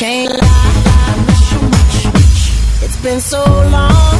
Can't lie, I miss you much. It's been so long.